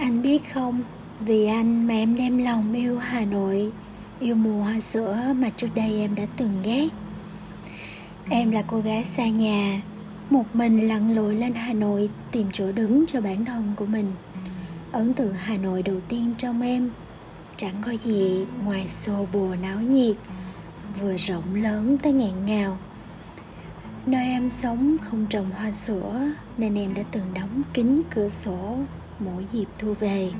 anh biết không? Vì anh mà em đem lòng yêu hà nội, yêu mùa hoa sữa mà trước đây em đã từng ghét. Em là cô gái xa nhà, một mình lặn lội lên hà nội tìm chỗ đứng cho bản thân của mình. Ấn tượng hà nội đầu tiên trong em chẳng có gì ngoài xô bồ náo nhiệt, vừa rộng lớn tới ngàn ngào. Nơi em sống không trồng hoa sữa nên em đã từng đóng kín cửa sổ mỗi dịp thu về.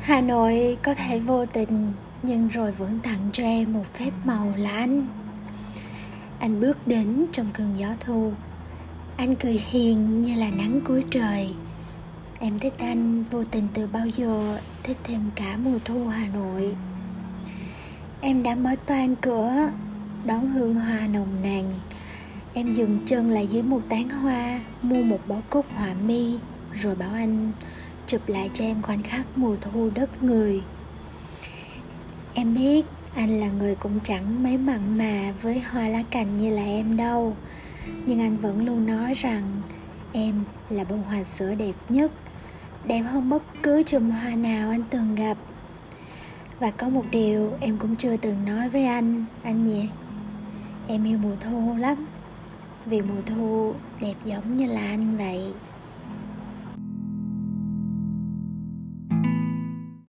Hà nội có thể vô tình, nhưng rồi vẫn tặng cho em một phép màu là anh. Anh bước đến trong cơn gió thu. Anh cười hiền như là nắng cuối trời. Em thích anh vô tình từ bao giờ, thích thêm cả mùa thu hà nội. Em đã mở toan cửa, đón hương hoa nồng nàn. Em dừng chân lại dưới một tán hoa, mua một bó cúc họa mi rồi bảo anh chụp lại cho em khoảnh khắc mùa thu đất người. Em biết anh là người cũng chẳng mấy mặn mà với hoa lá cành như là em đâu. Nhưng anh vẫn luôn nói rằng em là bông hoa sữa đẹp nhất đẹp hơn bất cứ chùm hoa nào anh từng gặp. Và có một điều em cũng chưa từng nói với anh anh nhỉ? Em yêu mùa thu lắm, vì mùa thu đẹp giống như là anh vậy.